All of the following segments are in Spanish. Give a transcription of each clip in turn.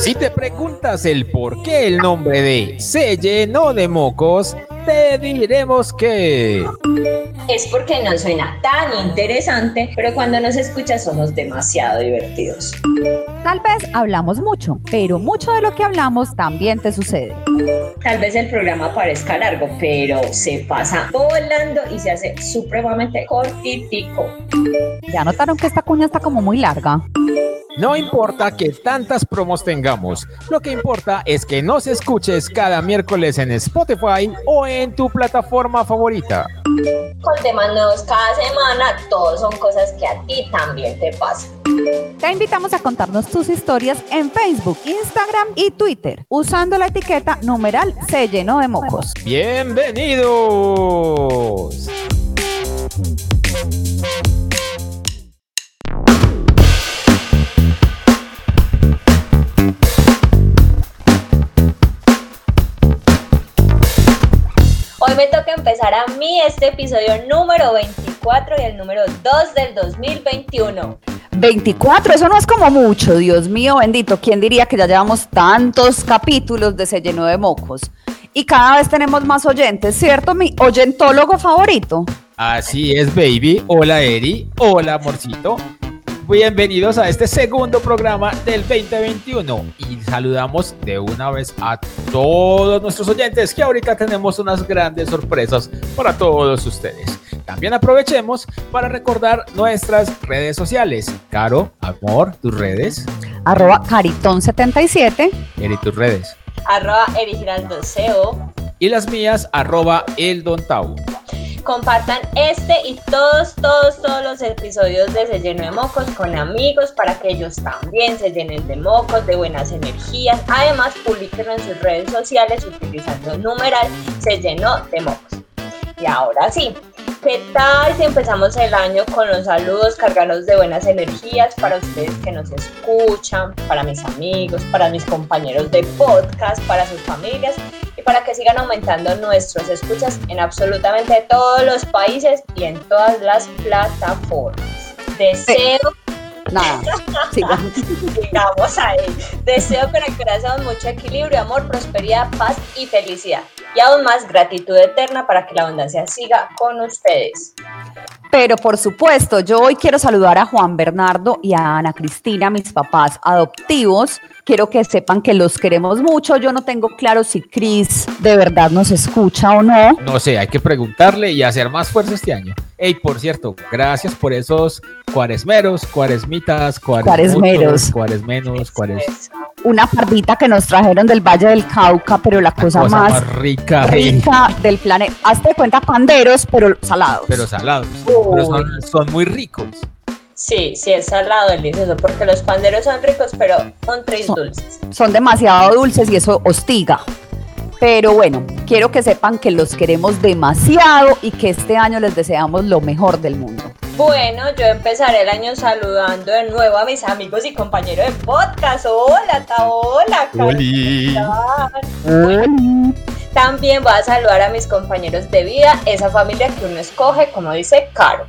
Si te preguntas el por qué el nombre de Se llenó de mocos, te diremos que... Es porque no suena tan interesante, pero cuando nos escuchas somos demasiado divertidos. Tal vez hablamos mucho, pero mucho de lo que hablamos también te sucede. Tal vez el programa parezca largo, pero se pasa volando y se hace supremamente cortitico. ¿Ya notaron que esta cuña está como muy larga? No importa que tantas promos tengamos, lo que importa es que nos escuches cada miércoles en Spotify o en tu plataforma favorita. Con temas nuevos cada semana, todos son cosas que a ti también te pasan. Te invitamos a contarnos tus historias en Facebook, Instagram y Twitter, usando la etiqueta numeral se llenó de mocos. ¡Bienvenidos! Me toca empezar a mí este episodio número 24 y el número 2 del 2021. 24, eso no es como mucho, Dios mío bendito. ¿Quién diría que ya llevamos tantos capítulos de Se llenó de mocos? Y cada vez tenemos más oyentes, ¿cierto? Mi oyentólogo favorito. Así es, baby. Hola, Eri. Hola, amorcito. Bienvenidos a este segundo programa del 2021 y saludamos de una vez a todos nuestros oyentes que ahorita tenemos unas grandes sorpresas para todos ustedes. También aprovechemos para recordar nuestras redes sociales. Caro, amor, tus redes. Arroba Caritón77. Eri, tus redes. Arroba Eri Giraldo SEO. Y las mías, arroba El Don Tau compartan este y todos, todos, todos los episodios de Se Lleno de Mocos con amigos para que ellos también se llenen de mocos, de buenas energías. Además, publiquen en sus redes sociales utilizando el numeral Se Llenó de Mocos. Y ahora sí, ¿qué tal si empezamos el año con los saludos cargados de buenas energías para ustedes que nos escuchan, para mis amigos, para mis compañeros de podcast, para sus familias para que sigan aumentando nuestros escuchas en absolutamente todos los países y en todas las plataformas. Deseo Nada. Sigamos ahí. Deseo con el corazón mucho equilibrio, amor, prosperidad, paz y felicidad. Y aún más gratitud eterna para que la abundancia siga con ustedes. Pero por supuesto, yo hoy quiero saludar a Juan Bernardo y a Ana Cristina, mis papás adoptivos. Quiero que sepan que los queremos mucho. Yo no tengo claro si Cris de verdad nos escucha o no. No sé, hay que preguntarle y hacer más fuerza este año. Ey, por cierto, gracias por esos cuaresmeros, cuaresmitas, cuaresmeros, cuaresmenos, cuares... Una pardita que nos trajeron del Valle del Cauca, pero la, cosa, más, rica, rica del planeta. Hazte cuenta panderos, pero salados. Pero salados. Pero son, son muy ricos. Sí, sí, es salado, delicioso, porque los panderos son ricos, pero son tres dulces. Son demasiado dulces y eso hostiga. Pero bueno, quiero que sepan que los queremos demasiado y que este año les deseamos lo mejor del mundo. Bueno, yo empezaré el año saludando de nuevo a mis amigos y compañeros de podcast. Hola, Taola. Hola. También voy a saludar a mis compañeros de vida, esa familia que uno escoge, como dice Caro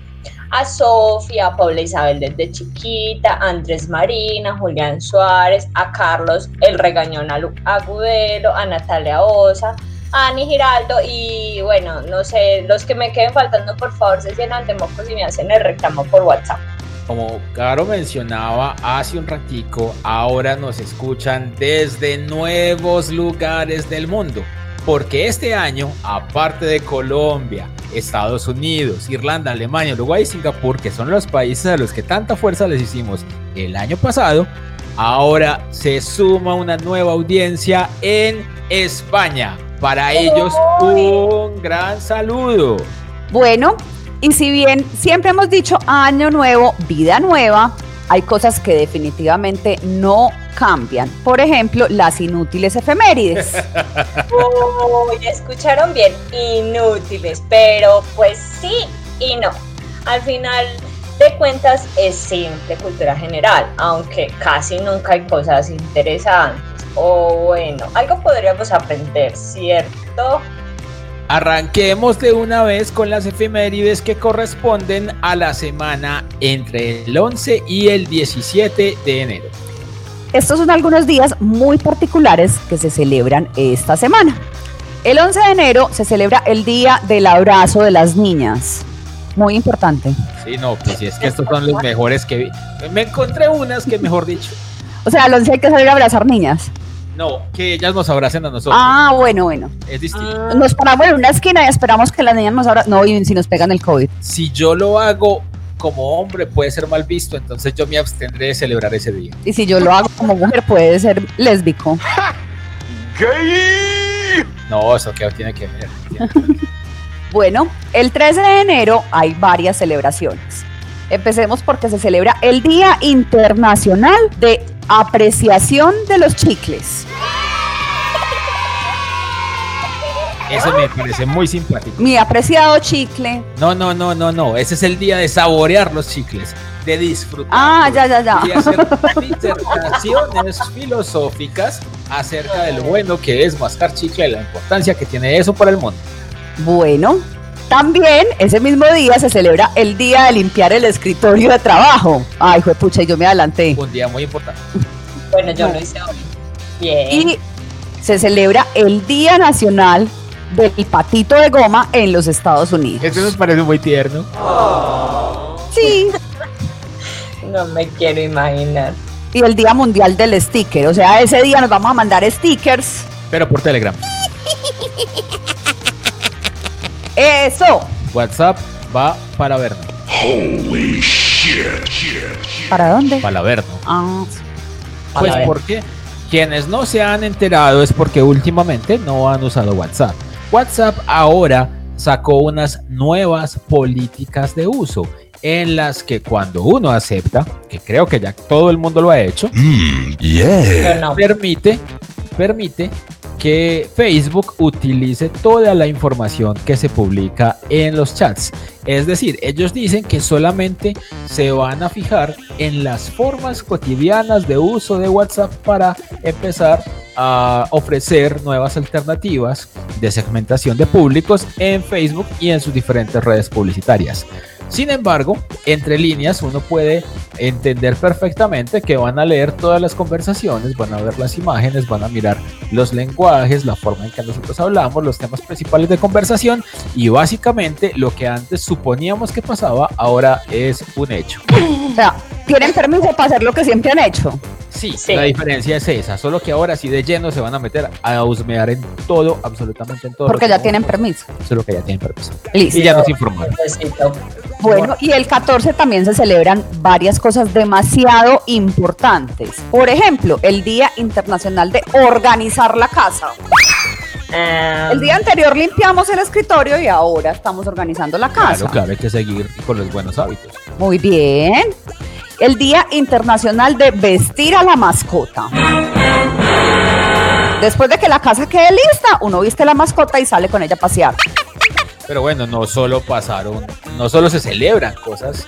a Sofía, a Paula Isabel desde chiquita, a Andrés Marina, Julián Suárez, a Carlos El Regañón Agudelo, a Natalia Osa, a Ani Giraldo y bueno, no sé, los que me queden faltando por favor se llenan de mocos y me hacen el reclamo por WhatsApp. Como Caro mencionaba hace un ratico, ahora nos escuchan desde nuevos lugares del mundo porque este año, aparte de Colombia, Estados Unidos, Irlanda, Alemania, Uruguay y Singapur, que son los países a los que tanta fuerza les hicimos el año pasado, ahora se suma una nueva audiencia en España. Para ellos, un gran saludo. Bueno, y si bien siempre hemos dicho año nuevo, vida nueva, hay cosas que definitivamente no cambian. Por ejemplo, las inútiles efemérides. Uy, escucharon bien, inútiles, pero pues sí y no. Al final de cuentas es simple cultura general, aunque casi nunca hay cosas interesantes. O bueno, algo podríamos aprender, ¿cierto? Arranquemos de una vez con las efemérides que corresponden a la semana entre el 11 y el 17 de enero. Estos son algunos días muy particulares que se celebran esta semana. El 11 de enero se celebra el Día del Abrazo de las Niñas. Muy importante. Sí, no, pues si es que estos son los mejores que vi. Me encontré unas que mejor dicho. O sea, el 11 hay que salir a abrazar niñas. No, que ellas nos abracen a nosotros. Ah, bueno, bueno. Es distinto. Nos paramos en una esquina y esperamos que las niñas nos abracen. No, y si nos pegan el COVID. Si yo lo hago como hombre puede ser mal visto, entonces yo me abstendré de celebrar ese día. Y si yo lo hago como mujer puede ser lésbico. No, eso que tiene que ver. Bueno, el 13 de enero hay varias celebraciones. Empecemos porque se celebra el Día Internacional de Apreciación de los Chicles. Eso me parece muy simpático. Mi apreciado chicle. No, no, no, no, no. Ese es el día de saborear los chicles, de disfrutar. Ah, ya, ya, ya. Y hacer disertaciones filosóficas acerca de lo bueno que es mascar chicle y la importancia que tiene eso para el mundo. Bueno, también ese mismo día se celebra el día de limpiar el escritorio de trabajo. Ay, fue pucha, y yo me adelanté. Un día muy importante. Bueno, yo lo hice hoy. Bien. Y se celebra el Día Nacional del Patito de Goma en los Estados Unidos. Eso nos parece muy tierno. Sí. No me quiero imaginar. Y el Día Mundial del Sticker. O sea, ese día nos vamos a mandar stickers. Pero por Telegram. Eso. WhatsApp va para vernos. ¿Para dónde? Para vernos. Ah, Pues ver. porque quienes no se han enterado es porque últimamente no han usado WhatsApp. WhatsApp ahora sacó unas nuevas políticas de uso en las que cuando uno acepta, que creo que ya todo el mundo lo ha hecho, no. permite, permite Facebook utilice toda la información que se publica en los chats. Es decir, ellos dicen que solamente se van a fijar en las formas cotidianas de uso de WhatsApp para empezar a ofrecer nuevas alternativas de segmentación de públicos en Facebook y en sus diferentes redes publicitarias. Sin embargo, entre líneas uno puede entender perfectamente que van a leer todas las conversaciones, van a ver las imágenes, van a mirar los lenguajes, la forma en que nosotros hablamos, los temas principales de conversación y básicamente lo que antes suponíamos que pasaba ahora es un hecho. o sea, tienen permiso para hacer lo que siempre han hecho. Sí, Sí. la diferencia es esa, solo que ahora sí de lleno se van a meter a husmear en todo, absolutamente en todo. Porque ya tienen permiso. Solo que ya tienen permiso. Listo. Y ya nos informaron. Bueno, y el 14 también se celebran varias cosas demasiado importantes. Por ejemplo, el Día Internacional de Organizar la Casa. Ah, El día anterior limpiamos el escritorio y ahora estamos organizando la casa. Claro, claro, hay que seguir con los buenos hábitos. Muy bien. El Día Internacional de Vestir a la Mascota. Después de que la casa quede lista, uno viste la mascota y sale con ella a pasear. Pero bueno, no solo pasaron, no solo se celebran cosas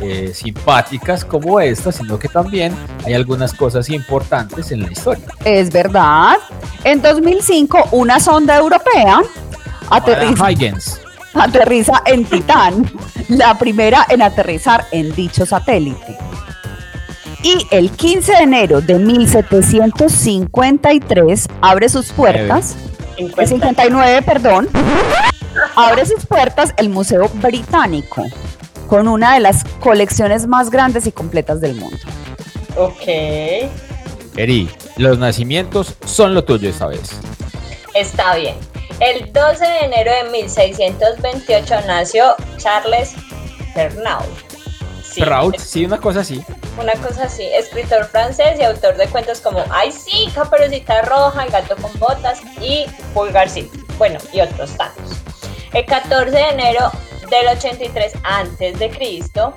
eh, simpáticas como esta, sino que también hay algunas cosas importantes en la historia. Es verdad. En 2005, una sonda europea aterriza, en Titán, la primera en aterrizar en dicho satélite. Y el 15 de enero de 1753 abre sus puertas, el 50. 59, perdón, abre sus puertas el Museo Británico con una de las colecciones más grandes y completas del mundo. Ok. Eri, los nacimientos son lo tuyo esta vez. Está bien. El 12 de enero de 1628 nació Charles Perrault. Sí, Raúl, sí, una cosa así. Una cosa así, escritor francés y autor de cuentos como Ay sí, Caperucita Roja, El gato con botas y Pulgarcito. Bueno, y otros tantos. El 14 de enero del 83 antes de Cristo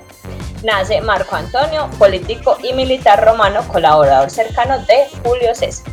nace Marco Antonio, político y militar romano, colaborador cercano de Julio César.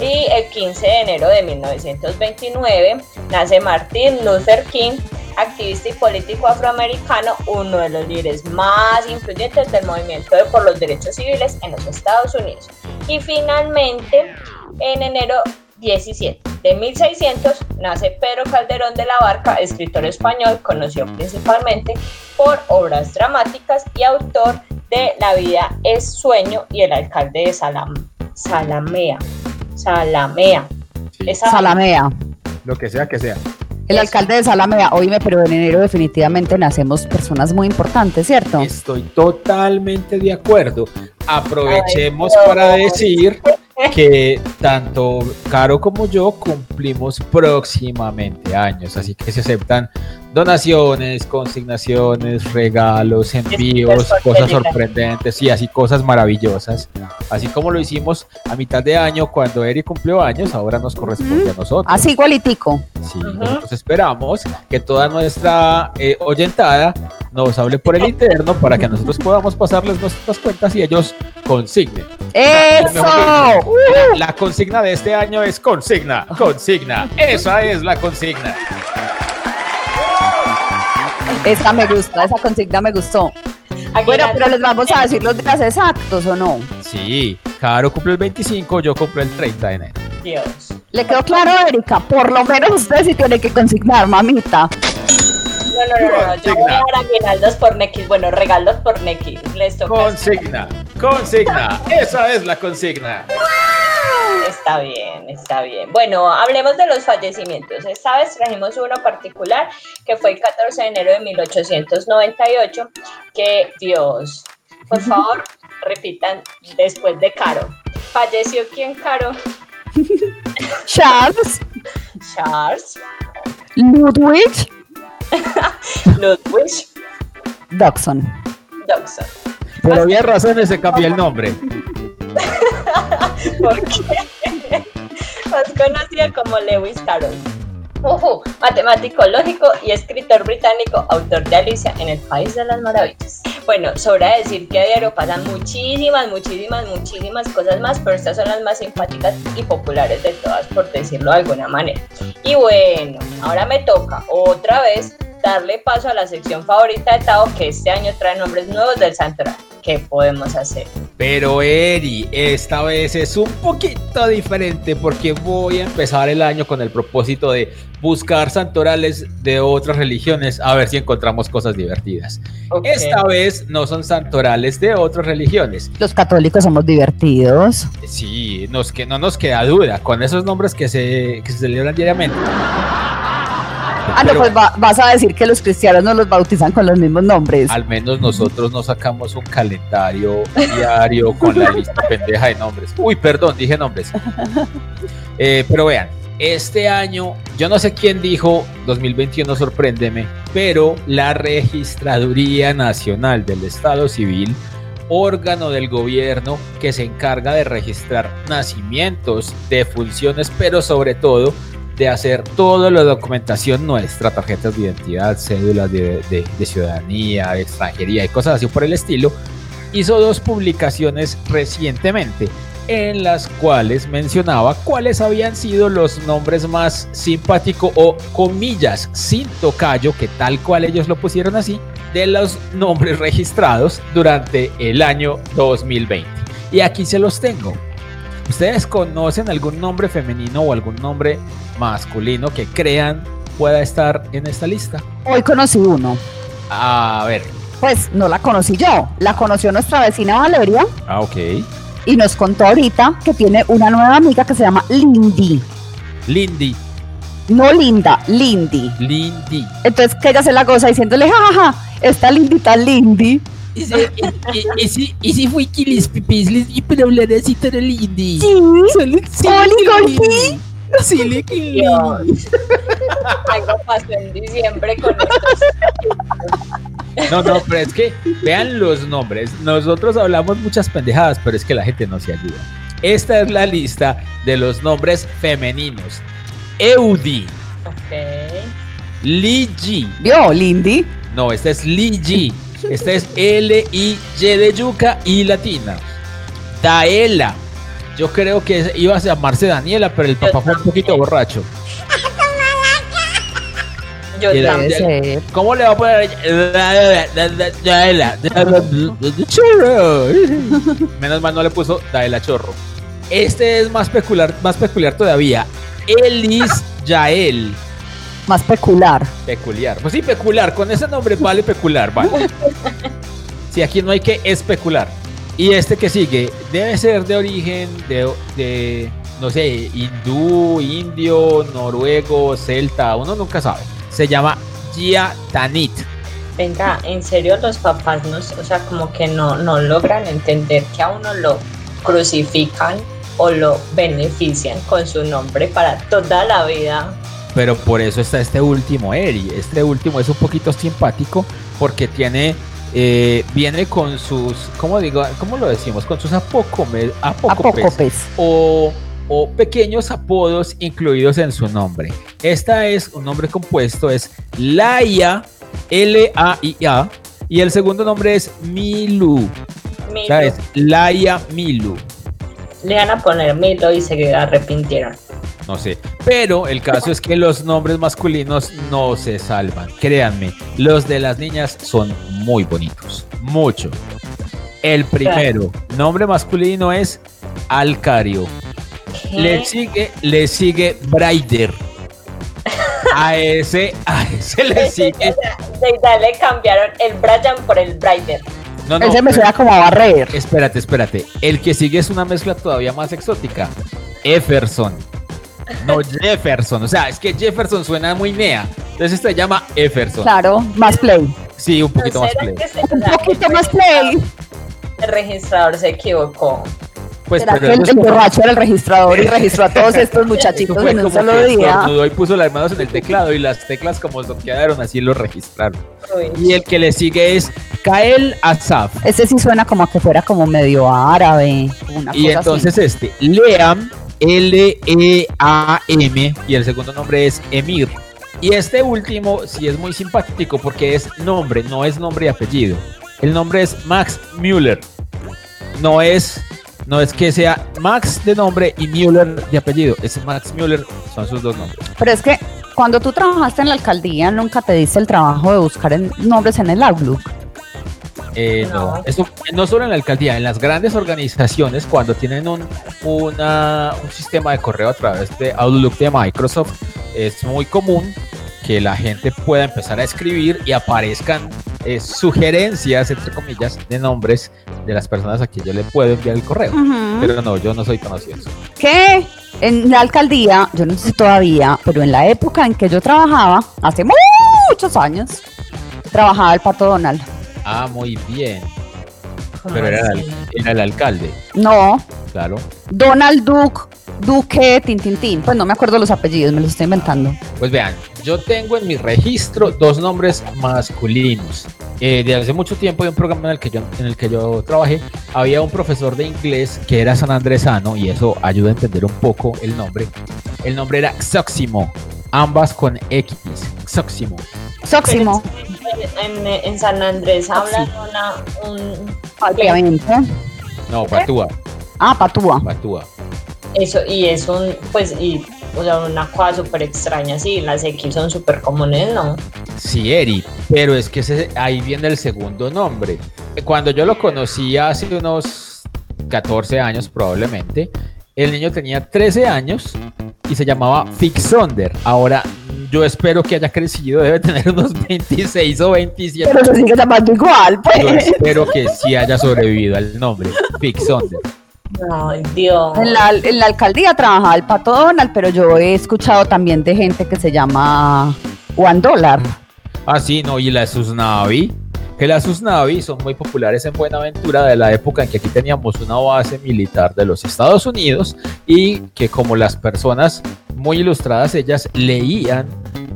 Y el 15 de enero de 1929 nace Martin Luther King, activista y político afroamericano, uno de los líderes más influyentes del movimiento por los derechos civiles en los Estados Unidos. Y finalmente, en enero 17. De 1600 nace Pedro Calderón de la Barca, escritor español, conocido principalmente por obras dramáticas y autor de La vida es sueño y el alcalde de Salam, Salamea. Salamea. Salamea. Lo que sea que sea. El alcalde de Salamea, oíme, pero en enero definitivamente nacemos personas muy importantes, ¿cierto? Estoy totalmente de acuerdo. Aprovechemos para decir que tanto Caro como yo cumplimos próximamente años, así que se aceptan donaciones, consignaciones, regalos, envíos, cosas sorprendentes y así cosas maravillosas. Así como lo hicimos a mitad de año cuando Eri cumplió años, ahora nos corresponde a nosotros. Así igualitico. Sí, nosotros esperamos que toda nuestra eh, oyentada nos hable por el interno para que nosotros podamos pasarles nuestras cuentas y ellos consignen. ¡Eso! la consigna de este año es consigna, consigna. Esa es la consigna. Esa me gusta, esa consigna me gustó. bueno, pero les vamos a decir los días exactos, ¿o no? Sí, Caro cumple el 25, yo cumplo el 30 de enero. Dios. ¿Le quedó claro, Erika? Por lo menos usted sí tiene que consignar, mamita. No, no, no, no, yo voy a dar aguinaldos por Nequis. Bueno, regalos por Nequis. Les toca. Consigna, consigna. Esa es la consigna. Está bien, está bien. Bueno, hablemos de los fallecimientos. Esta vez trajimos uno particular que fue el 14 de enero de 1898, que Dios, por favor, repitan después de Caro. ¿Falleció quién, Caro? Charles. Charles. Ludwig. Ludwig. Dodson. Dodson. Por obvias razones se cambió el nombre. ¿Por qué? Más conocido como Lewis Carroll. matemático lógico y escritor británico, autor de Alicia en el País de las Maravillas. Bueno, sobra decir que a diario pasan muchísimas, muchísimas, muchísimas cosas más, pero estas son las más simpáticas y populares de todas, por decirlo de alguna manera. Y bueno, ahora me toca otra vez darle paso a la sección favorita de Tao, que este año trae nombres nuevos del santoral. ¿Qué podemos hacer? Pero Eri, esta vez es un poquito diferente porque voy a empezar el año con el propósito de buscar santorales de otras religiones a ver si encontramos cosas divertidas. Esta vez no son santorales de otras religiones. Los católicos somos divertidos. Sí, nos, que no nos queda duda con esos nombres que se, que se celebran diariamente. Ah, no, pues vas a decir que los cristianos no los bautizan con los mismos nombres. Al menos nosotros no sacamos un calendario diario con la lista pendeja de nombres. Uy, perdón, dije nombres. Eh, pero vean, este año, yo no sé quién dijo 2021, sorpréndeme, pero la Registraduría Nacional del Estado Civil órgano del gobierno que se encarga de registrar nacimientos, defunciones, pero sobre todo de hacer toda la documentación nuestra, tarjetas de identidad, cédulas de, ciudadanía, de extranjería y cosas así por el estilo, hizo dos publicaciones recientemente en las cuales mencionaba cuáles habían sido los nombres más simpáticos o comillas sin tocayo, que tal cual ellos lo pusieron así, de los nombres registrados durante el año 2020. Y aquí se los tengo. ¿Ustedes conocen algún nombre femenino o algún nombre masculino que crean pueda estar en esta lista? Hoy conocí uno. A ver. Pues no la conocí yo, la conoció nuestra vecina Valeria. Ah, ok. Y nos contó ahorita que tiene una nueva amiga que se llama Lindy. Lindy. No Linda, Lindy. Lindy. Entonces que ella se la goza diciéndole, jajaja, esta lindita Lindy. Y si, y si fue les y para hablar así tan Lindy. Sí. Solo, sí. Sí, le Algo pasó en diciembre con estos. No, no, pero es que vean los nombres. Nosotros hablamos muchas pendejadas, pero es que la gente no se ayuda. Esta es la lista de los nombres femeninos. Eudi. Ok. Ligi. ¿Vio, Lindy? No, esta es Ligi. Esta es L-I-Y de yuca y latina. Daela. Yo creo que iba a llamarse Daniela, pero el papá fue un poquito borracho. Yo ¿Cómo le va a poner? Chorro. Menos mal no le puso Daela Chorro. Este es más peculiar, más peculiar todavía. Elis Yael. Más peculiar. Peculiar. Pues sí, peculiar. Con ese nombre vale peculiar, ¿vale? Sí, aquí no hay que especular. Y este que sigue debe ser de origen de, de no sé, hindú, indio, noruego, celta, uno nunca sabe. Se llama Gia Tanit. Venga, en serio los papás no, o sea, como que no, no logran entender que a uno lo crucifican o lo benefician con su nombre para toda la vida. Pero por eso está este último Eri. Este último es un poquito simpático porque tiene eh, viene con sus, ¿cómo digo? ¿Cómo lo decimos? Con sus apócopes, apócopes o, o, pequeños apodos incluidos en su nombre. Esta es un nombre compuesto, es Laia, L-A-I-A, y el segundo nombre es Milu. Milu. O sea, es Laia Milu. Le van a poner Milo y se arrepintieron no sé. Pero el caso es que los nombres masculinos no se salvan. Créanme, los de las niñas son muy bonitos. Mucho. El primero, nombre masculino es Alcario. Le sigue, le sigue Braider. A ese, a ese le sigue. Le cambiaron el Brian por el Braider. No, no, ese me suena como a barrer. Espérate, espérate. El que sigue es una mezcla todavía más exótica. Efferson. No, Jefferson. O sea, es que Jefferson suena muy nea. Entonces este se llama Jefferson. Claro, más play. Sí, un poquito más play. Un poquito más play. El registrador se equivocó. Pues, ¿Será que el, borracho era el registrador y registró a todos estos muchachitos en un solo día? Y puso las manos en el teclado y las teclas como quedaron así lo registraron. Y el que le sigue es Kael Asaf. Ese sí suena como que fuera como medio árabe. y entonces este, Leam L-E-A-M y el segundo nombre es Emir. Y este último sí es muy simpático porque es nombre, no es nombre y apellido. El nombre es Max Müller. No es, no es que sea Max de nombre y Müller de apellido. Es Max Müller, son sus dos nombres. Pero es que cuando tú trabajaste en la alcaldía, nunca te diste el trabajo de buscar nombres en el Outlook. Eh, no. Eso, no solo en la alcaldía, en las grandes organizaciones, cuando tienen un, una, un sistema de correo a través de Outlook de Microsoft, es muy común que la gente pueda empezar a escribir y aparezcan eh, sugerencias, entre comillas, de nombres de las personas a quien yo le puedo enviar el correo. Pero no, yo no soy conocido. ¿Qué? En la alcaldía, yo no sé todavía, pero en la época en que yo trabajaba, hace muchos años, trabajaba el Pato Donald. Ah, muy bien. Pero era el, alcalde. No. Claro. Donald Duke, Duque, Tintintín. Pues no me acuerdo los apellidos, me los estoy inventando. Pues vean, yo tengo en mi registro dos nombres masculinos. Eh, de hace mucho tiempo, en un programa en el, que yo, en el que yo trabajé, había un profesor de inglés que era San Andresano y eso ayuda a entender un poco el nombre. El nombre era Xóximo, ambas con X. Xóximo. Xóximo en, San Andrés hablan una, un... No, Patúa. Ah, Patúa. Patúa. Eso, y es un, pues, y, o sea, una cosa súper extraña, sí, las X son súper comunes, ¿no? Sí, Eri, pero es que ahí viene el segundo nombre. Cuando yo lo conocí hace unos 14 años probablemente, el niño tenía 13 años y se llamaba Fixonder. Ahora yo espero que haya crecido, debe tener unos 26 o 27. Pero se sigue llamando igual, pues. Yo espero que sí haya sobrevivido al nombre, Fixonder. Ay, Dios. En la, en la, alcaldía trabajaba el Pato Donald, pero yo he escuchado también de gente que se llama One Dollar. Ah, sí, no, y la Susnavi. Que las Susnavi son muy populares en Buenaventura de la época en que aquí teníamos una base militar de los Estados Unidos y que como las personas muy ilustradas, ellas leían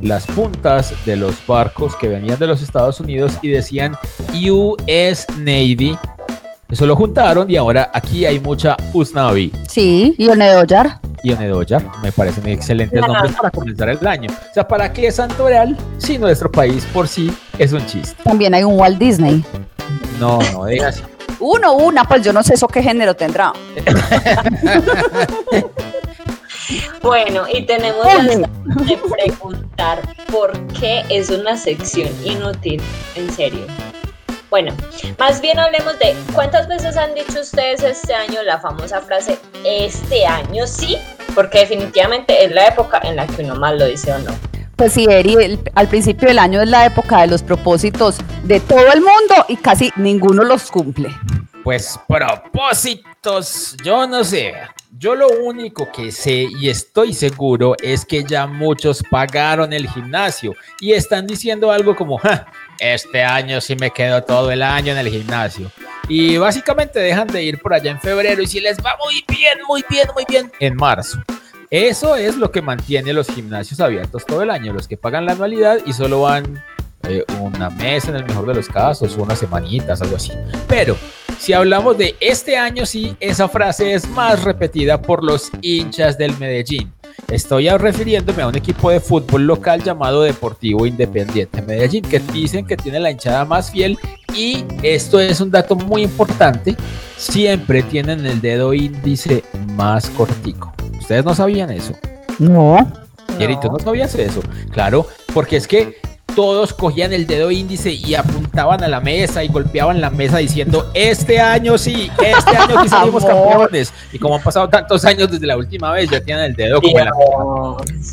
las puntas de los barcos que venían de los Estados Unidos y decían US Navy. Eso lo juntaron y ahora aquí hay mucha US Navy. Sí, y Onedoyar. Y Onedoyar, me parecen excelentes nombres para comenzar el año. O sea, ¿para qué Santo Real si nuestro país por sí es un chiste? También hay un Walt Disney. No, no digas. Uno, una, pues yo no sé eso qué género tendrá. Bueno, y tenemos que preguntar por qué es una sección inútil, en serio. Bueno, más bien hablemos de cuántas veces han dicho ustedes este año la famosa frase este año sí, porque definitivamente es la época en la que uno más lo dice o no. Pues sí, Eri, al principio del año es la época de los propósitos de todo el mundo y casi ninguno los cumple. Pues propósitos, yo no sé. Yo lo único que sé y estoy seguro es que ya muchos pagaron el gimnasio y están diciendo algo como, este año sí me quedo todo el año en el gimnasio. Y básicamente dejan de ir por allá en febrero y si les va muy bien, muy bien, muy bien, en marzo. Eso es lo que mantiene los gimnasios abiertos todo el año, los que pagan la anualidad y solo van eh, una mes en el mejor de los casos, unas semanitas, algo así. Pero si hablamos de este año, sí, esa frase es más repetida por los hinchas del Medellín. Estoy refiriéndome a un equipo de fútbol local llamado Deportivo Independiente Medellín, que dicen que tiene la hinchada más fiel y esto es un dato muy importante, siempre tienen el dedo índice más cortico. ¿Ustedes no sabían eso? No. Yerito, ¿no sabías eso? Claro, porque es que todos cogían el dedo índice y apuntaban a la mesa y golpeaban la mesa diciendo, este año sí, este año sí salimos campeones. Y como han pasado tantos años desde la última vez, ya tienen el dedo como la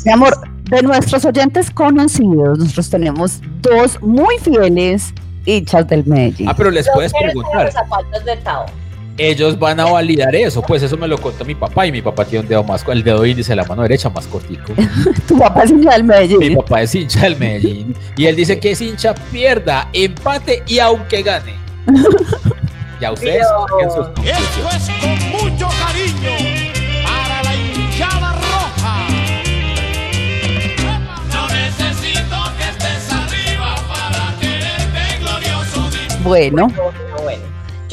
Mi amor, de nuestros oyentes conocidos, nosotros tenemos dos muy fieles hinchas del Medellín. Ah, pero les puedes preguntar. Los zapatos de Tao ellos van a validar eso. Pues eso me lo contó mi papá y mi papá tiene un dedo más, el dedo índice de la mano derecha más cortico. tu papá es hincha del Medellín. Mi papá es hincha del Medellín. Y él dice que es hincha, pierda, empate y aunque gane. Ya ustedes Esto es con mucho cariño para la hinchada roja. No necesito que estés arriba para quererte glorioso. Bueno.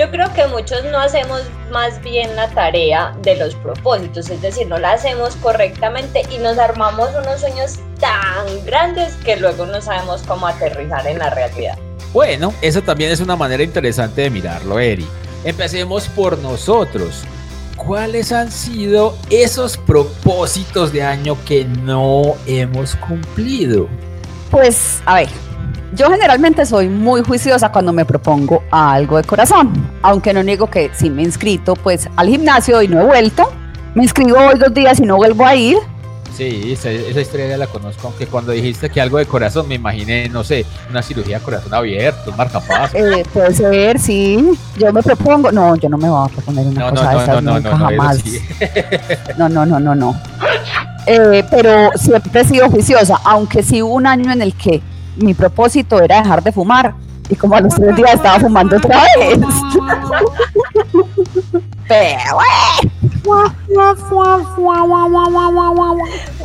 Yo creo que muchos no hacemos más bien la tarea de los propósitos, es decir, no la hacemos correctamente y nos armamos unos sueños tan grandes que luego no sabemos cómo aterrizar en la realidad. Bueno, eso también es una manera interesante de mirarlo, Eri. Empecemos por nosotros. ¿Cuáles han sido esos propósitos de año que no hemos cumplido? Pues, a ver, yo generalmente soy muy juiciosa cuando me propongo algo de corazón, aunque no niego que si me he inscrito pues al gimnasio y no he vuelto. Me inscribo hoy dos días y no vuelvo a ir. Sí, esa, historia ya la conozco, aunque cuando dijiste que algo de corazón me imaginé, no sé, una cirugía de corazón abierto, un marcapaso. Eh, puede ser, sí. Yo me propongo, no, yo no me voy a proponer una cosa de esas no, nunca, jamás. No, no, no, no, no. Eh, pero siempre he sido juiciosa, aunque sí hubo un año en el que mi propósito era dejar de fumar. Y como a los tres días estaba fumando otra vez.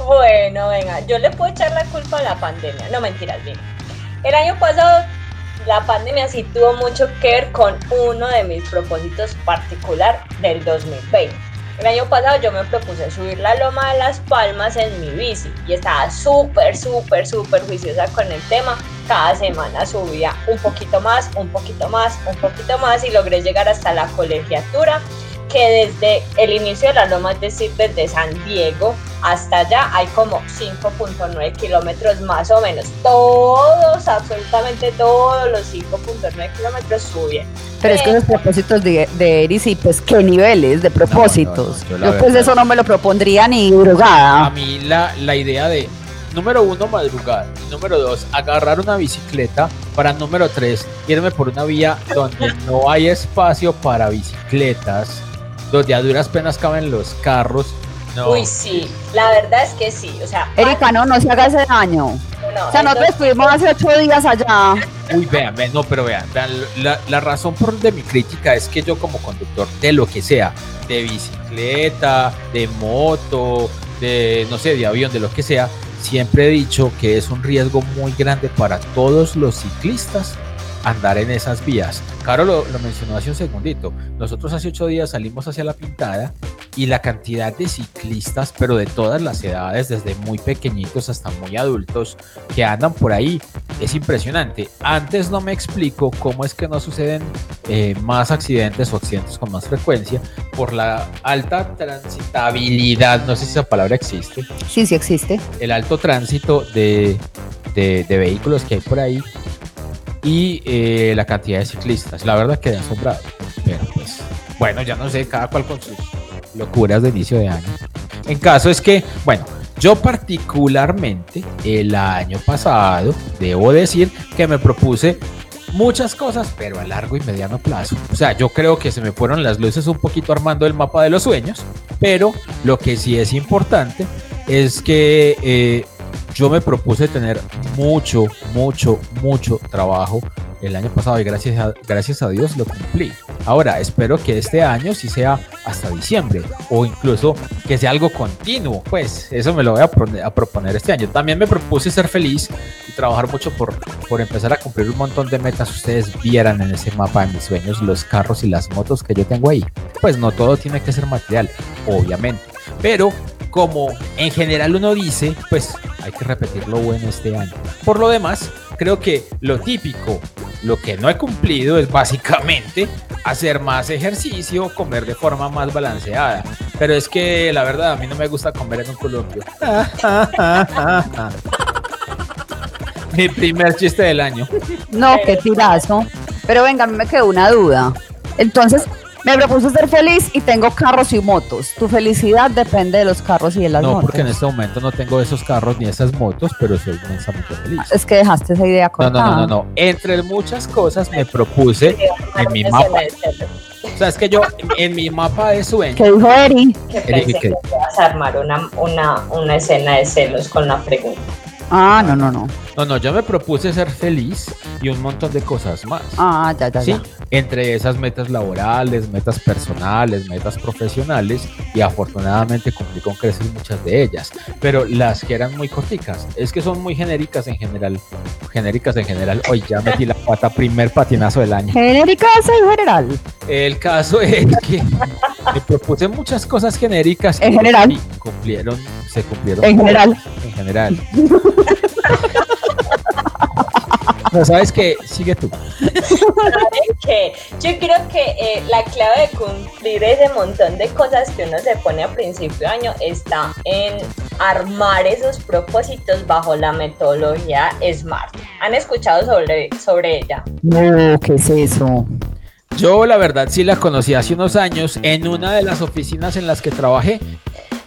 Bueno, venga, yo le puedo echar la culpa a la pandemia. No, mentiras, bien. El año pasado la pandemia sí tuvo mucho que ver con uno de mis propósitos particular del 2020 el año pasado yo me propuse subir la loma de las palmas en mi bici y estaba súper, súper, súper juiciosa con el tema. Cada semana subía un poquito más, un poquito más, un poquito más y logré llegar hasta la colegiatura que desde el inicio de la loma, es decir, desde San Diego hasta allá hay como 5.9 kilómetros más o menos. Todos, absolutamente todos los 5.9 kilómetros suben. Pero es que los propósitos de, de Eris y pues qué niveles de propósitos. yo, pues eso no me lo propondría ni drogada. A mí la, la idea de número uno, madrugar. Número dos, agarrar una bicicleta. Para número tres, irme por una vía donde no hay espacio para bicicletas donde a duras penas caben los carros. Uy, sí, la verdad es que sí. O sea, Erika, no, no se haga ese daño. o sea, nosotros estuvimos hace ocho días allá. Uy, vean, vean, no, pero vean, vean la, la, razón por de mi crítica es que yo como conductor de lo que sea, de bicicleta, de moto, de, no sé, de avión, de lo que sea, siempre he dicho que es un riesgo muy grande para todos los ciclistas andar en esas vías. Caro lo, mencionó hace un segundito. Nosotros hace ocho días salimos hacia la pintada y la cantidad de ciclistas, pero de todas las edades, desde muy pequeñitos hasta muy adultos, que andan por ahí, es impresionante. Antes no me explico cómo es que no suceden eh, más accidentes o accidentes con más frecuencia por la alta transitabilidad, no sé si esa palabra existe. Sí, sí existe. El alto tránsito de, de vehículos que hay por ahí y eh, la cantidad de ciclistas. La verdad quedé asombrado. Pero pues, bueno, ya no sé, cada cual con sus locuras de inicio de año. En caso es que, bueno, yo particularmente el año pasado, debo decir que me propuse muchas cosas, pero a largo y mediano plazo. O sea, yo creo que se me fueron las luces un poquito armando el mapa de los sueños, pero lo que sí es importante es que eh, yo me propuse tener mucho, mucho, mucho trabajo el año pasado y gracias a, gracias a Dios lo cumplí. Ahora, espero que este año sí sea hasta diciembre o incluso que sea algo continuo. Pues eso me lo voy a, a proponer este año. También me propuse ser feliz y trabajar mucho por, por empezar a cumplir un montón de metas. Ustedes vieran en ese mapa de mis sueños los carros y las motos que yo tengo ahí. Pues no todo tiene que ser material, obviamente. Pero como en general uno dice, pues hay que repetir lo bueno este año. Por lo demás, creo que lo típico, lo que no he cumplido es básicamente hacer más ejercicio, comer de forma más balanceada. Pero es que la verdad a mí no me gusta comer en un columpio. Mi primer chiste del año. No, qué tirazo. Pero venga, a mí me quedó una duda. Entonces, me propuse ser feliz y tengo carros y motos. Tu felicidad depende de los carros y de las No, motos. porque en este momento no tengo esos carros ni esas motos, pero soy inmensamente feliz. Es que dejaste esa idea No, cortada. no, no, no, no. Entre muchas cosas me propuse en mi mapa. escena de celos. O sea, es que yo en mi mapa de sueños. ¿Qué dijo Eri? Que pensé ¿qué? que ibas a armar una, una, una escena de celos con la pregunta. Ah, no, no, no. No, no, yo me propuse ser feliz y un montón de cosas más. Ah, ya, ya, Sí, ya. entre esas metas laborales, metas personales, metas profesionales y afortunadamente cumplí con crecer muchas de ellas, pero las que eran muy corticas, es que son muy genéricas en general, genéricas en general, hoy ya metí la pata, primer patinazo del año. Genérica en general. El caso es que me propuse muchas cosas genéricas En general. y cumplieron, se cumplieron En general. en general. No, sabes que sigue tú. que yo creo que eh, la clave de cumplir ese montón de cosas que uno se pone a principio de año está en armar esos propósitos bajo la metodología SMART. ¿Han escuchado sobre, sobre ella? No, ¿qué es eso? Yo la verdad sí la conocí hace unos años en una de las oficinas en las que trabajé.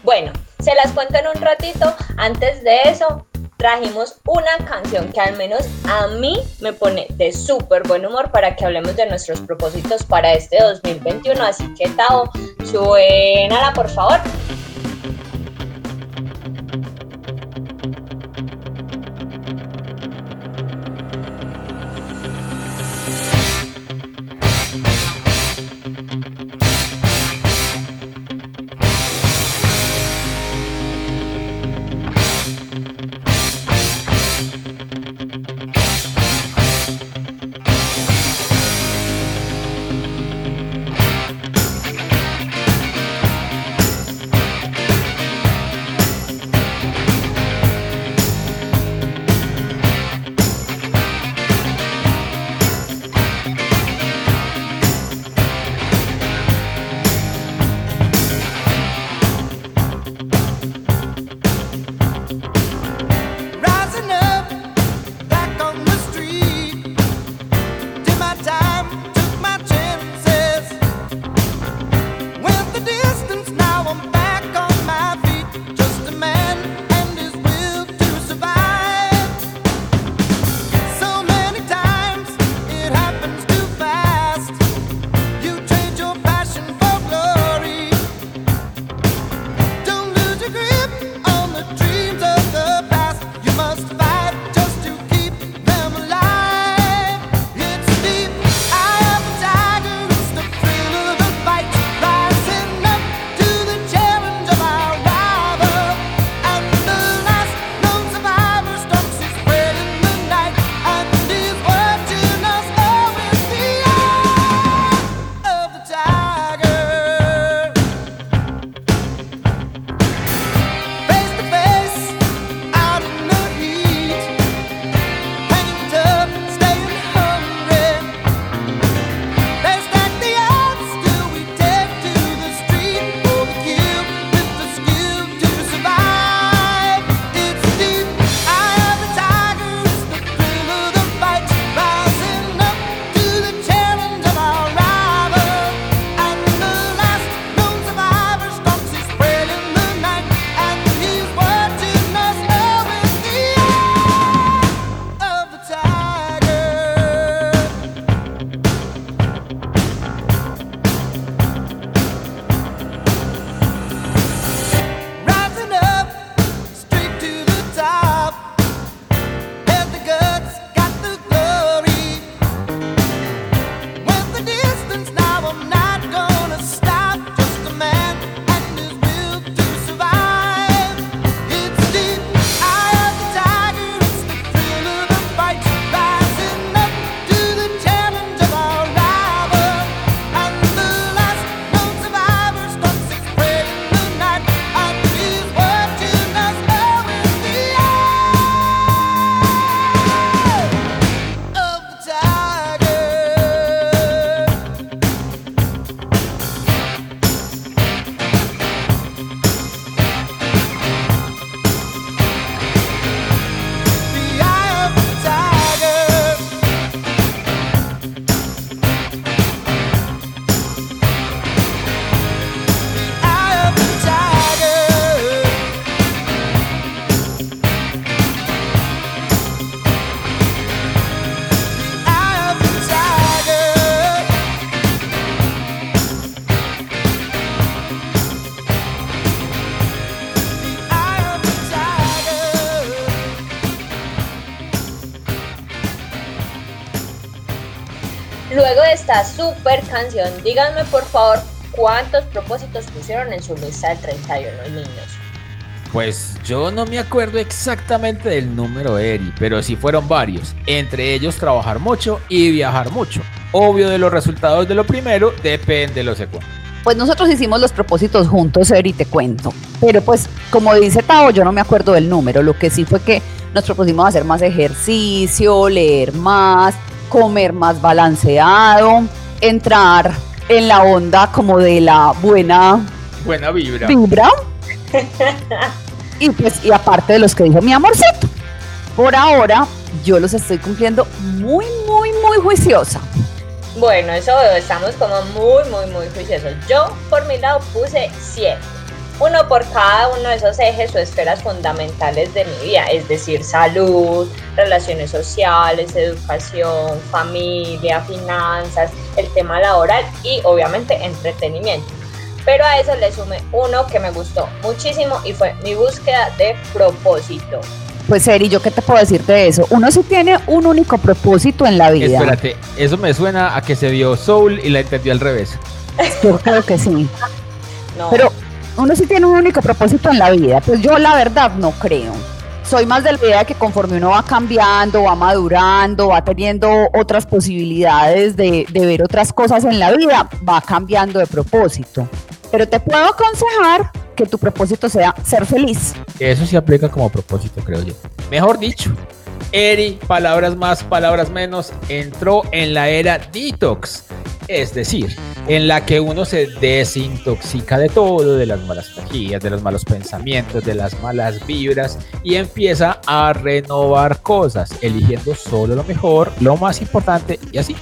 Bueno, se las cuento en un ratito. Antes de eso, trajimos una canción que al menos a mí me pone de súper buen humor para que hablemos de nuestros propósitos para este 2021. Así que, Tao, suénala por favor. Canción, díganme por favor cuántos propósitos pusieron en su lista de 31 niños. Pues yo no me acuerdo exactamente del número, Eri, pero sí fueron varios. Entre ellos trabajar mucho y viajar mucho. Obvio de los resultados de lo primero depende de lo segundo. Pues nosotros hicimos los propósitos juntos, Eri, te cuento. Pero pues, como dice Tao, yo no me acuerdo del número. Lo que sí fue que nos propusimos hacer más ejercicio, leer más, comer más balanceado, entrar en la onda como de la buena Buena vibra. vibra. y pues, y aparte de los que dijo mi amorcito. Por ahora, yo los estoy cumpliendo muy, muy, muy juiciosa. Bueno, eso estamos como muy, muy, muy juiciosos. Yo, por mi lado, puse 7. Uno por cada uno de esos ejes o esferas fundamentales de mi vida, es decir, salud, relaciones sociales, educación, familia, finanzas, el tema laboral y obviamente entretenimiento. Pero a eso le sumé uno que me gustó muchísimo y fue mi búsqueda de propósito. Pues Eri, ¿yo qué te puedo decir de eso? Uno sí tiene un único propósito en la vida. Espérate, eso me suena a que se vio Soul y la entendió al revés. Yo creo que sí. No. Pero uno sí tiene un único propósito en la vida. Pues yo la verdad no creo. Soy más de la idea de que conforme uno va cambiando, va madurando, va teniendo otras posibilidades de, de ver otras cosas en la vida, va cambiando de propósito. Pero te puedo aconsejar que tu propósito sea ser feliz. Eso sí aplica como propósito, creo yo. Mejor dicho, Eri, palabras más, palabras menos, entró en la era detox. Es decir, en la que uno se desintoxica de todo, de las malas energías, de los malos pensamientos, de las malas vibras y empieza a renovar cosas, eligiendo solo lo mejor, lo más importante y así.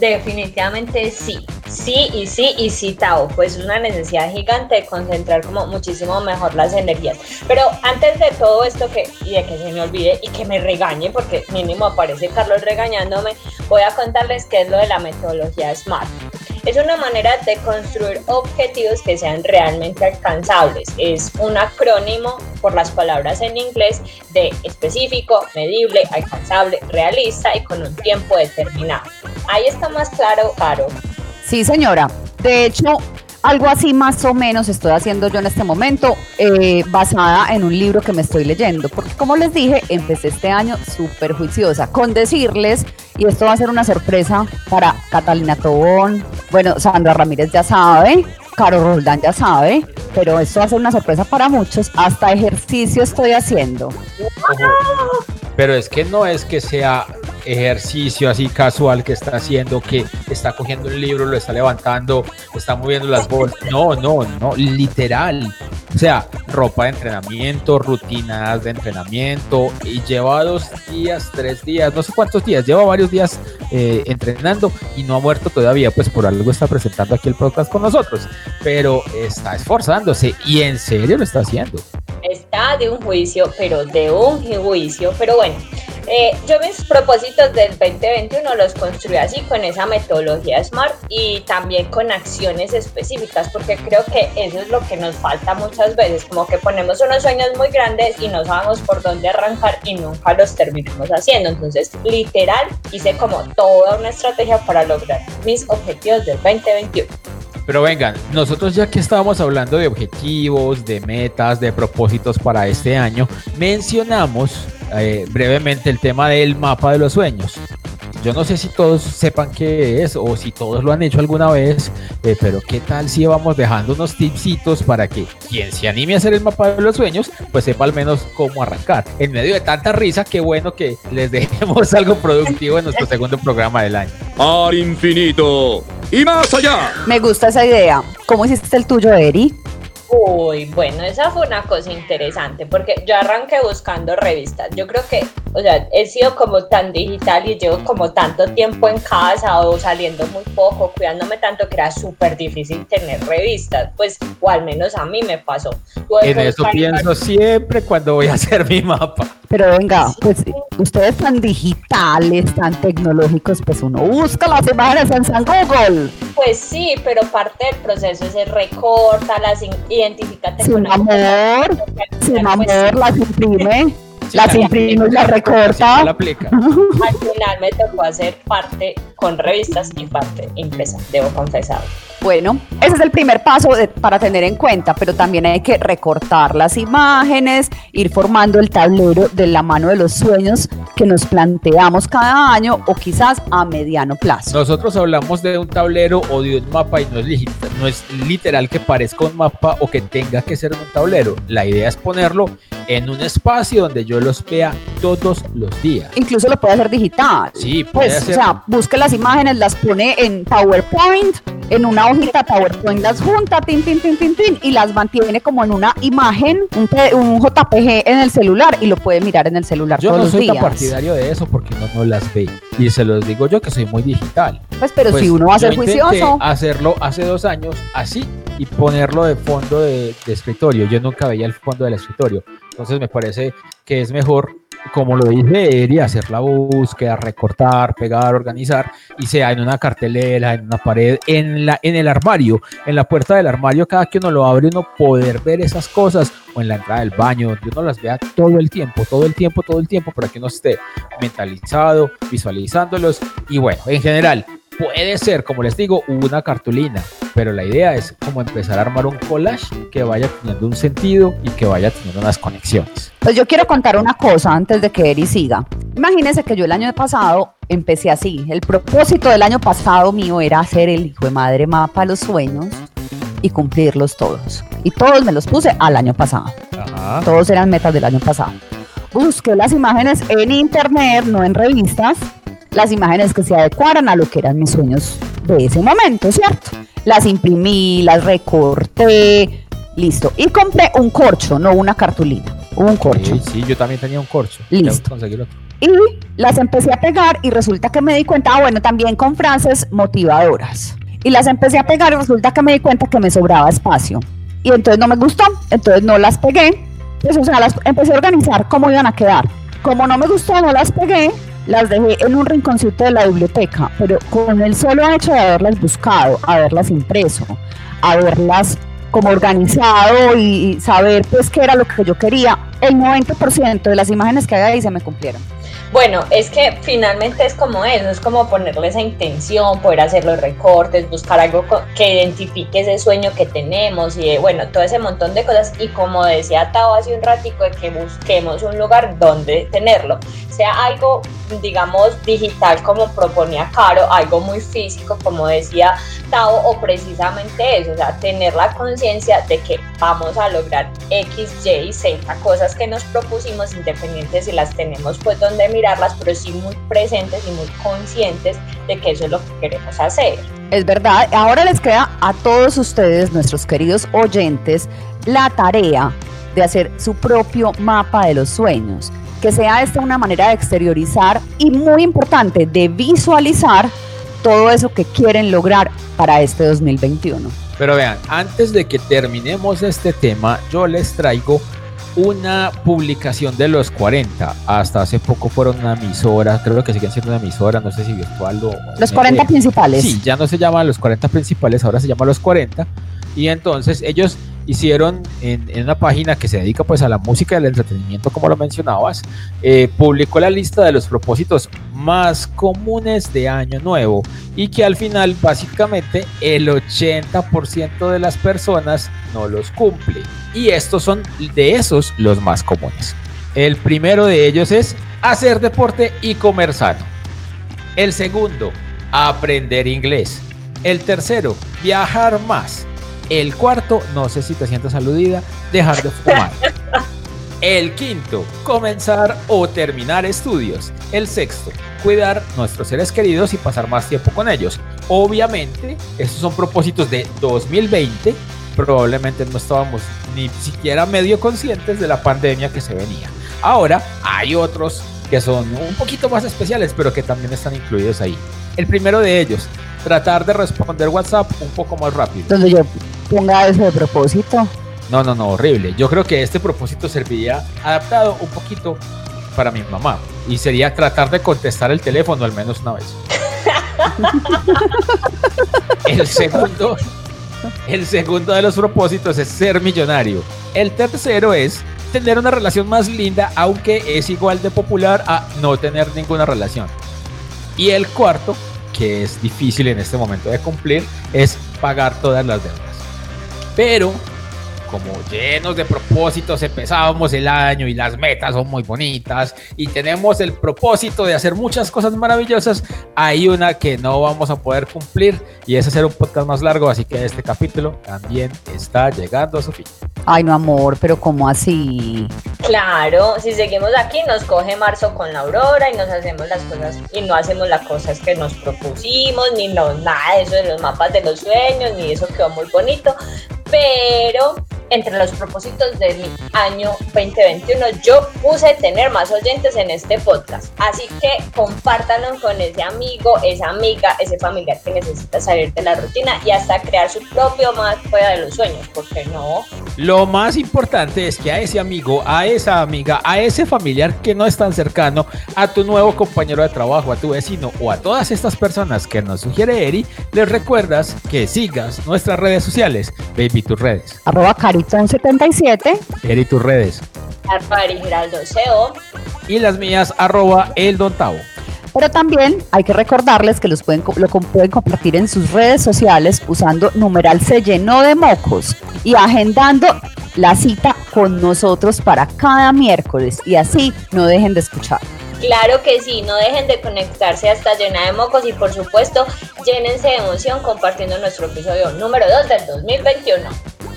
Definitivamente sí, sí y sí y sí, Tao, pues es una necesidad gigante de concentrar como muchísimo mejor las energías. Pero antes de todo esto que, y de que se me olvide y que me regañe, porque mínimo aparece Carlos regañándome, voy a contarles qué es lo de la metodología SMART. Es una manera de construir objetivos que sean realmente alcanzables. Es un acrónimo por las palabras en inglés de específico, medible, alcanzable, realista y con un tiempo determinado. Ahí está más claro, Caro. Sí, señora. De hecho, algo así más o menos estoy haciendo yo en este momento, eh, basada en un libro que me estoy leyendo. Porque como les dije, empecé este año súper juiciosa con decirles, y esto va a ser una sorpresa para Catalina Tobón, bueno, Sandra Ramírez ya sabe, Caro Roldán ya sabe, pero esto va a ser una sorpresa para muchos. Hasta ejercicio estoy haciendo. Pero es que no es que sea ejercicio así casual que está haciendo, que está cogiendo un libro, lo está levantando, está moviendo las bolsas. No, no, no, literal. O sea, ropa de entrenamiento, rutinas de entrenamiento, y lleva dos días, tres días, no sé cuántos días, lleva varios días eh, entrenando y no ha muerto todavía, pues por algo está presentando aquí el podcast con nosotros, pero está esforzándose y en serio lo está haciendo. Está de un juicio, pero de un juicio, pero bueno. Eh, yo mis propósitos del 2021 los construí así con esa metodología SMART y también con acciones específicas porque creo que eso es lo que nos falta muchas veces, como que ponemos unos sueños muy grandes y no sabemos por dónde arrancar y nunca los terminamos haciendo. Entonces, literal, hice como toda una estrategia para lograr mis objetivos del 2021. Pero vengan, nosotros ya que estábamos hablando de objetivos, de metas, de propósitos para este año, mencionamos eh, brevemente el tema del mapa de los sueños. Yo no sé si todos sepan qué es o si todos lo han hecho alguna vez, eh, pero qué tal si vamos dejando unos tipsitos para que quien se anime a hacer el mapa de los sueños, pues sepa al menos cómo arrancar. En medio de tanta risa, qué bueno que les dejemos algo productivo en nuestro segundo programa del año. Al infinito y más allá. Me gusta esa idea. ¿Cómo hiciste el tuyo, Eri? Uy, bueno, esa fue una cosa interesante porque yo arranqué buscando revistas. Yo creo que, o sea, he sido como tan digital y llevo como tanto tiempo en casa o saliendo muy poco, cuidándome tanto que era súper difícil tener revistas. Pues, o al menos a mí me pasó. Tuve En eso pienso siempre cuando voy a hacer mi mapa. Pero venga, pues ustedes tan digitales, tan tecnológicos, pues uno busca las imágenes en San Google. Pues sí, pero parte del proceso es el recorta, las identifícate Sin amor, Sin Pues amor, las imprime. Las imprime y las recorta. La aplica. Al final me tocó hacer parte con revistas y parte impresa, debo confesar. Bueno, ese es el primer paso de- para tener en cuenta, pero también hay que recortar las imágenes, ir formando el tablero de la mano de los sueños que nos planteamos cada año o quizás a mediano plazo. Nosotros hablamos de un tablero o de un mapa y no es, no es literal que parezca un mapa o que tenga que ser un tablero. La idea es ponerlo en un espacio donde yo los vea todos los días. Incluso lo puede hacer digital. Sí, puede Pues, o hacer. sea, busque las imágenes, las pone en PowerPoint, en una hojita PowerPoint las junta, tin, tin, tin, tin, tin, y las mantiene como en una imagen, un, un JPG en el celular y lo puede mirar en el celular Yo todos no los soy tan días. partidario de eso porque uno no las ve. Y se los digo yo que soy muy digital. Pues, pero Pues, si uno va a yo ser juicioso, hacerlo hace dos años así y ponerlo de fondo de, de escritorio. Yo nunca veía el fondo del escritorio. Entonces me parece que es mejor, como lo dice Eri, hacer la búsqueda, recortar, pegar, organizar y sea en una cartelera, en una pared, en, la, en el armario, en la puerta del armario, cada que uno lo abre, uno poder ver esas cosas o en la entrada del baño, donde uno las vea todo el tiempo, todo el tiempo, todo el tiempo, para que uno esté mentalizado, visualizándolos y bueno, en general, puede ser, como les digo, una cartulina, pero la idea es como empezar a armar un collage que vaya teniendo un sentido y que vaya teniendo unas conexiones. pues yo quiero contar una cosa antes de que Eri siga. Imagínense que yo el año pasado empecé así. El propósito del año pasado mío era hacer el hijo de madre mapa de los sueños y cumplirlos todos. Y todos me los puse al año pasado. Ajá. Todos eran metas del año pasado. Busqué las imágenes en internet, no en revistas, las imágenes que se adecuaran a lo que eran mis sueños de ese momento, ¿cierto? Las imprimí, las recorté, listo. Y compré un corcho, no una cartulina, un corcho. Sí, sí, yo también tenía un corcho. Listo. Otro. Y las empecé a pegar y resulta que me di cuenta, ah, bueno, también con frases motivadoras. Y las empecé a pegar y resulta que me di cuenta que me sobraba espacio. Y entonces no me gustó, entonces no las pegué. Pues, o sea, las empecé a organizar cómo iban a quedar. Como no me gustó, no las pegué, las dejé en un rinconcito de la biblioteca. Pero con el solo hecho de haberlas buscado, haberlas impreso, haberlas como organizado y saber pues qué era lo que yo quería, el 90% de las imágenes que había ahí se me cumplieron. Bueno, es que finalmente es como eso, es como ponerle esa intención, poder hacer los recortes, buscar algo que identifique ese sueño que tenemos y bueno, todo ese montón de cosas. Y como decía Tao hace un ratico de que busquemos un lugar donde tenerlo, sea algo digamos digital como proponía Caro, algo muy físico como decía Tao o precisamente eso, o sea, tener la conciencia de que vamos a lograr X, Y, Z cosas que nos propusimos independientes si las tenemos pues donde mirarlas, pero sí muy presentes y muy conscientes de que eso es lo que queremos hacer. Es verdad, ahora les queda a todos ustedes, nuestros queridos oyentes, la tarea de hacer su propio mapa de los sueños. Que sea esta una manera de exteriorizar y muy importante, de visualizar todo eso que quieren lograr para este 2021. Pero vean, antes de que terminemos este tema, yo les traigo una publicación de los 40. Hasta hace poco fueron una emisora, creo que siguen siendo una emisora, no sé si virtual o... Los 40 principales. Sí, ya no se llaman los 40 principales, ahora se llama los 40. Y entonces ellos hicieron en, en una página que se dedica pues a la música y al entretenimiento, como lo mencionabas, eh, publicó la lista de los propósitos más comunes de Año Nuevo y que al final básicamente el 80% de las personas no los cumple. Y estos son de esos los más comunes. El primero de ellos es hacer deporte y comer sano. El segundo, aprender inglés. El tercero, viajar más. El cuarto, no sé si te sientes aludida, dejar de fumar. El quinto, comenzar o terminar estudios. El sexto, cuidar nuestros seres queridos y pasar más tiempo con ellos. Obviamente, estos son propósitos de 2020. Probablemente no estábamos ni siquiera medio conscientes de la pandemia que se venía. Ahora hay otros que son un poquito más especiales, pero que también están incluidos ahí. El primero de ellos, tratar de responder WhatsApp un poco más rápido. Donde yo ponga eso de propósito. No, no, no, horrible. Yo creo que este propósito serviría adaptado un poquito para mi mamá y sería tratar de contestar el teléfono al menos una vez. el segundo, el segundo de los propósitos es ser millonario. El tercero es tener una relación más linda, aunque es igual de popular a no tener ninguna relación. Y el cuarto, que es difícil en este momento de cumplir, es pagar todas las deudas. Pero como llenos de propósitos empezábamos el año y las metas son muy bonitas y tenemos el propósito de hacer muchas cosas maravillosas, hay una que no vamos a poder cumplir y es hacer un podcast más largo, así que este capítulo también está llegando a su fin. Ay, no, amor, pero ¿cómo así? Claro, si seguimos aquí nos coge marzo con la aurora y nos hacemos las cosas y no hacemos las cosas que nos propusimos, ni no, nada de eso de los mapas de los sueños, ni eso quedó muy bonito, pero entre los propósitos del año 2021 yo puse tener más oyentes en este podcast. Así que compártanlo con ese amigo, esa amiga, ese familiar que necesita salir de la rutina y hasta crear su propio más fuera de los sueños, porque no. Lo más importante es que a ese amigo, a esa amiga, a ese familiar que no es tan cercano, a tu nuevo compañero de trabajo, a tu vecino o a todas estas personas que nos sugiere Eri, les recuerdas que sigas nuestras redes sociales. Baby, tus redes. Arroba Caritón77. Eri, tus redes. Arpari Giraldo CO. Y las mías, arroba el Don Tavo. Pero también hay que recordarles que los pueden, lo pueden compartir en sus redes sociales usando numeral se llenó de mocos y agendando la cita con nosotros para cada miércoles y así no dejen de escuchar. Claro que sí, no dejen de conectarse hasta llena de mocos y por supuesto llénense de emoción compartiendo nuestro episodio número 2 del 2021.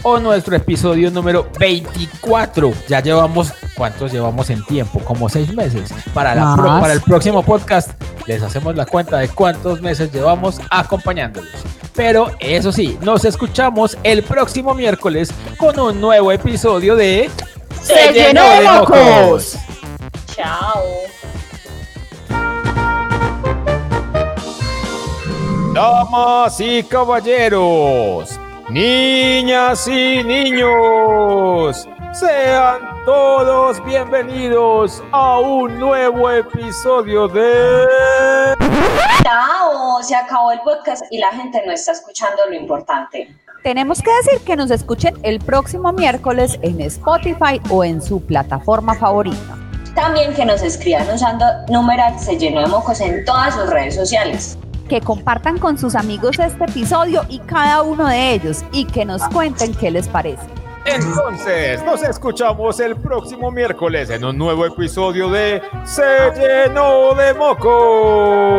O nuestro episodio número 24. Ya llevamos, ¿cuántos llevamos en tiempo? Como seis meses. Para, la pro- Más. para el próximo podcast les hacemos la cuenta de cuántos meses llevamos acompañándolos. Pero eso sí, nos escuchamos el próximo miércoles con un nuevo episodio de ¡Se llenó de mocos! Chao. Damas y caballeros, niñas y niños, sean todos bienvenidos a un nuevo episodio de... Chao, se acabó el podcast y la gente no está escuchando lo importante. Tenemos que decir que nos escuchen el próximo miércoles en Spotify o en su plataforma favorita. También que nos escriban usando numeral se llenó de mocos en todas sus redes sociales. Que compartan con sus amigos este episodio y cada uno de ellos y que nos cuenten qué les parece. Entonces, nos escuchamos el próximo miércoles en un nuevo episodio de Se llenó de moco.